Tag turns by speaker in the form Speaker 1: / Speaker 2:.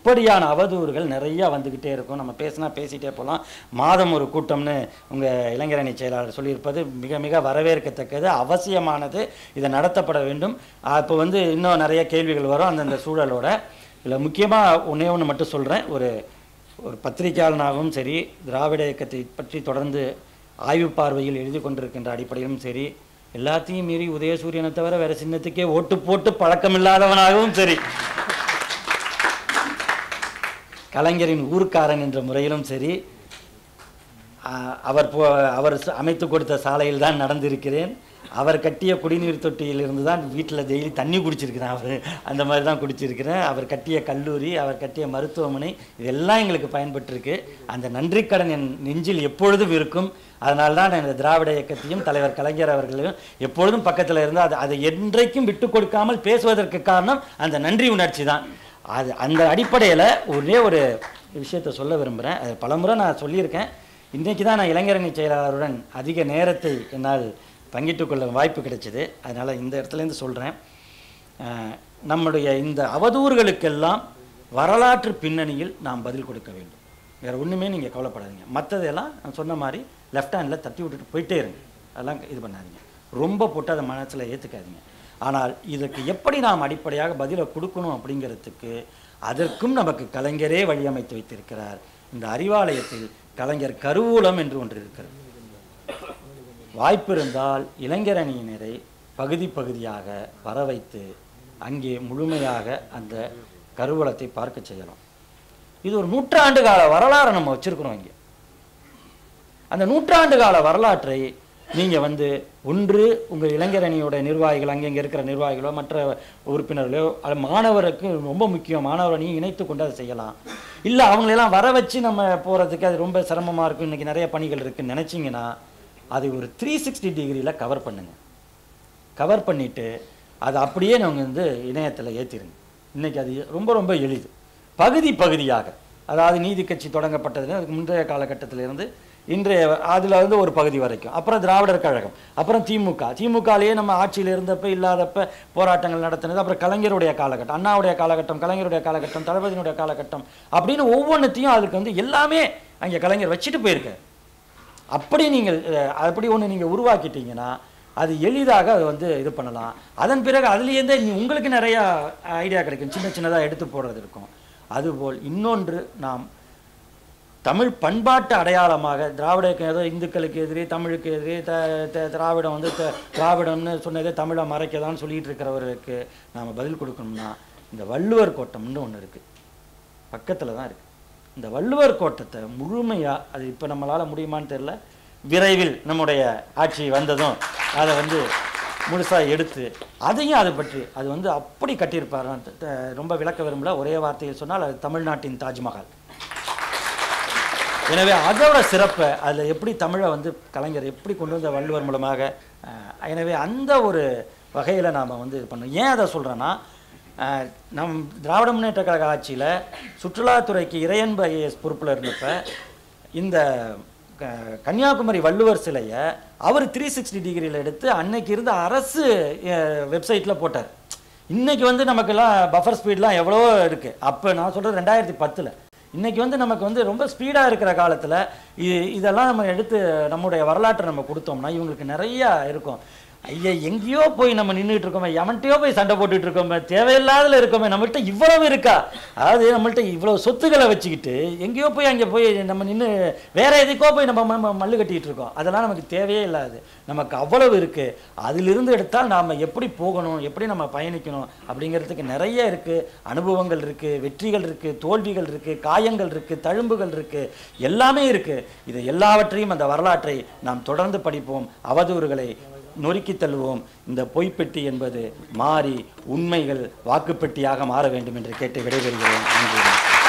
Speaker 1: இப்படியான அவதூறுகள் நிறையா வந்துக்கிட்டே இருக்கும். நம்ம பேசினா பேசிகிட்டே போகலாம் மாதம் ஒரு கூட்டம்னு உங்கள் இளைஞரணி செயலாளர் சொல்லியிருப்பது மிக மிக வரவேற்கத்தக்கது அவசியமானது. இதை நடத்தப்பட வேண்டும். அப்போ வந்து இன்னும் நிறைய கேள்விகள் வரும் அந்தந்த சூழலோட. இதில் முக்கியமாக ஒன்றே ஒன்று மட்டும் சொல்கிறேன் ஒரு ஒரு பத்திரிகையாளனாகவும் சரி திராவிட இயக்கத்தை பற்றி தொடர்ந்து ஆய்வு பார்வையில் எழுதி கொண்டிருக்கின்ற அடிப்படையிலும் சரி எல்லாத்தையும் மீறி உதயசூரியனை தவிர வேற சின்னத்துக்கே ஓட்டு போட்டு பழக்கமில்லாதவனாகவும் சரி. கலைஞரின் ஊர்க்காரன் என்ற முறையிலும் சரி அவர் போ அவர் அமைத்து கொடுத்த சாலையில் தான் நடந்திருக்கிறேன். அவர் கட்டிய குடிநீர் தொட்டியிலிருந்து தான் வீட்டில் டெய்லி தண்ணி குடிச்சிருக்கிறேன் அவர். அந்த மாதிரி தான் குடிச்சிருக்கிறேன். அவர் கட்டிய கல்லூரி அவர் கட்டிய மருத்துவமனை இதெல்லாம் எங்களுக்கு பயன்பட்டிருக்கு. அந்த நன்றிக்கடன் என் நெஞ்சில் எப்பொழுதும் இருக்கும். அதனால தான் நான் இந்த திராவிட இயக்கத்தையும் தலைவர் கலைஞர் அவர்களையும் எப்பொழுதும் பக்கத்தில் இருந்து அதை அதை என்றைக்கும் விட்டு கொடுக்காமல் பேசுவதற்கு காரணம் அந்த நன்றி உணர்ச்சி தான். அது அந்த அடிப்படையில் ஒரே ஒரு விஷயத்தை சொல்ல விரும்புகிறேன் அது பலமுறை நான் சொல்லியிருக்கேன். இன்றைக்கி தான் நான் இளைஞரணி செயலாளருடன் அதிக நேரத்தை என்னால் பங்கிட்டு கொள்ள வாய்ப்பு கிடைச்சது. அதனால் இந்த இடத்துலேருந்து சொல்கிறேன் நம்முடைய இந்த அவதூறுகளுக்கெல்லாம் வரலாற்று பின்னணியில் நாம் பதில் கொடுக்க வேண்டும். வேறு ஒன்றுமே நீங்கள் கவலைப்படாதீங்க. மற்றதெல்லாம் நான் சொன்ன மாதிரி லெஃப்ட் ஹேண்டில் தட்டி விட்டுட்டு போயிட்டே இருங்க. அதெல்லாம் இது பண்ணாதீங்க. ரொம்ப போட்டு அதை மனசில் ஏற்றுக்காதீங்க ஆனால் இதற்கு எப்படி நாம் அடிப்படையாக பதிலை கொடுக்கணும் அப்படிங்கிறதுக்கு அதற்கும் நமக்கு கலைஞரே வழியமைத்து வைத்திருக்கிறார். இந்த அறிவாலயத்தில் கலைஞர் கருவூலம் என்று ஒன்று இருக்கிறது. வாய்ப்பு இருந்தால் பகுதி பகுதியாக வர வைத்து அங்கே முழுமையாக அந்த கருவூலத்தை பார்க்க செய்யலாம். இது ஒரு நூற்றாண்டு கால வரலாறை நம்ம வச்சிருக்கிறோம் இங்கே. அந்த நூற்றாண்டு கால வரலாற்றை நீங்கள் வந்து ஒன்று உங்கள் இளைஞரணியோட நிர்வாகிகள் அங்கங்கே இருக்கிற நிர்வாகிகளோ மற்ற உறுப்பினர்களோ அது மாணவருக்கு ரொம்ப முக்கியம். மாணவரை அணியை இணைத்து கொண்டு அதை செய்யலாம். இல்லை அவங்களெல்லாம் வர வச்சு நம்ம போகிறதுக்கு அது ரொம்ப சிரமமாக இருக்கும். இன்னைக்கு நிறைய பணிகள் இருக்குன்னு நினச்சிங்கன்னா அதை ஒரு த்ரீ சிக்ஸ்டி டிகிரியில் கவர் பண்ணுங்க. கவர் பண்ணிவிட்டு அதை அப்படியே நாங்கள் வந்து இணையத்தில் ஏற்றிருங்க இன்றைக்கி அது ரொம்ப ரொம்ப எளிது. பகுதி பகுதியாக. அதாவது நீதி கட்சி தொடங்கப்பட்டதுன்னு அதுக்கு முந்தைய காலகட்டத்திலிருந்து இன்றைய அதில் வந்து ஒரு பகுதி வரைக்கும். அப்புறம் திராவிடர் கழகம் அப்புறம் திமுக. திமுகலேயே நம்ம ஆட்சியில் இருந்தப்ப இல்லாதப்ப போராட்டங்கள் நடத்தினது அப்புறம் கலைஞருடைய காலகட்டம் அண்ணாவுடைய காலகட்டம் கலைஞருடைய காலகட்டம் தளபதியினுடைய காலகட்டம் அப்படின்னு ஒவ்வொன்றத்தையும் அதுக்கு வந்து எல்லாமே அங்கே கலைஞர் வச்சுட்டு போயிருக்க அப்படி நீங்கள் அப்படி ஒன்று நீங்கள் உருவாக்கிட்டீங்கன்னா அது எளிதாக அது வந்து இது பண்ணலாம். அதன் பிறகு அதுலேருந்தே உங்களுக்கு நிறையா ஐடியா கிடைக்கும். சின்ன சின்னதாக எடுத்து போடுறது இருக்கும். அதுபோல் இன்னொன்று நாம் தமிழ் பண்பாட்டு அடையாளமாக திராவிடக்கு ஏதோ இந்துக்களுக்கு எதிரே தமிழுக்கு எதிரே த த- திராவிடம் வந்து த- திராவிடம்னு சொன்னதே தமிழை மறைக்கதான்னு சொல்லிட்டு இருக்கிறவர்களுக்கு நாம் பதில் கொடுக்கணும்னா இந்த வள்ளுவர் கோட்டம்னு ஒன்று இருக்குது பக்கத்தில் தான் இருக்குது இந்த வள்ளுவர் கோட்டத்தை முழுமையாக அது இப்போ நம்மளால் முடியுமான்னு தெரியல விரைவில் நம்முடைய ஆட்சி வந்ததும் அதை வந்து முழுசாக எடுத்து அதையும் அதை பற்றி அது வந்து அப்படி கட்டியிருப்பார் ரொம்ப விளக்க விரும்பல. ஒரே வார்த்தையில் சொன்னால் அது தமிழ்நாட்டின் தாஜ்மஹால். எனவே அதோட சிறப்பை அதில் எப்படி தமிழை வந்து கலைஞர் எப்படி கொண்டு வந்த வள்ளுவர் மூலமாக எனவே அந்த ஒரு வகையில் நாம் வந்து இது பண்ணோம் ஏன் அதை சொல்கிறேன்னா நம் திராவிட முன்னேற்ற கழக ஆட்சியில் சுற்றுலாத்துறைக்கு இறையன்பு ஐஏஎஸ் பொறுப்பில் இருந்தப்ப இந்த க- கன்னியாகுமரி வள்ளுவர் சிலையை அவர் த்ரீ சிக்ஸ்டி டிகிரியில் எடுத்து அன்னைக்கு இருந்த அரசு வெப்சைட்டில் போட்டார். இன்றைக்கி வந்து நமக்கெல்லாம் பஃபர் ஸ்பீட்லாம் எவ்வளவோ இருக்குது அப்போ நான் சொல்கிறது ரெண்டாயிரத்தி பத்தில். இன்றைக்கி வந்து நமக்கு வந்து ரொம்ப ஸ்பீடாக இருக்கிற காலத்தில் இதெல்லாம் நம்ம எடுத்து நம்முடைய வரலாற்றை நம்ம கொடுத்தோம்னா இவங்களுக்கு நிறையா இருக்கும். ஐயா எங்கேயோ போய் நம்ம நின்றுட்டு இருக்கோமே எவன்கிட்டயோ போய் சண்டை போட்டுட்டு இருக்கோமே தேவையில்லாதல இருக்கோமே நம்மள்கிட்ட இவ்வளவு இருக்கா? அதாவது நம்மள்கிட்ட இவ்வளவு சொத்துக்களை வச்சுக்கிட்டு எங்கேயோ போய் அங்கே போய் நம்ம நின்று வேற எதுக்கோ போய் நம்ம மல்லு கட்டிட்டு இருக்கோம். அதெல்லாம் நமக்கு தேவையே இல்லாது. நமக்கு அவ்வளவு இருக்கு. அதிலிருந்து எடுத்தால் நாம் எப்படி போகணும் எப்படி நம்ம பயணிக்கணும் அப்படிங்கிறதுக்கு நிறைய இருக்கு. அனுபவங்கள் இருக்கு வெற்றிகள் இருக்கு தோல்விகள் இருக்கு காயங்கள் இருக்கு தழும்புகள் இருக்கு. எல்லாமே இருக்கு. இது எல்லாவற்றையும் அந்த வரலாற்றை நாம் தொடர்ந்து படிப்போம். அவதூறுகளை நொறுக்கி தள்ளுவோம். இந்த பொய்ப்பெட்டி என்பது மாறி உண்மைகள் வாக்குப்பெட்டியாக மாற வேண்டும் என்று கேட்டு விடைபெறுகிறேன். நன்றி.